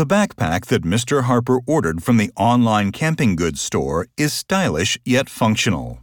The backpack that Mr. Harper ordered from the online camping goods store is stylish yet functional.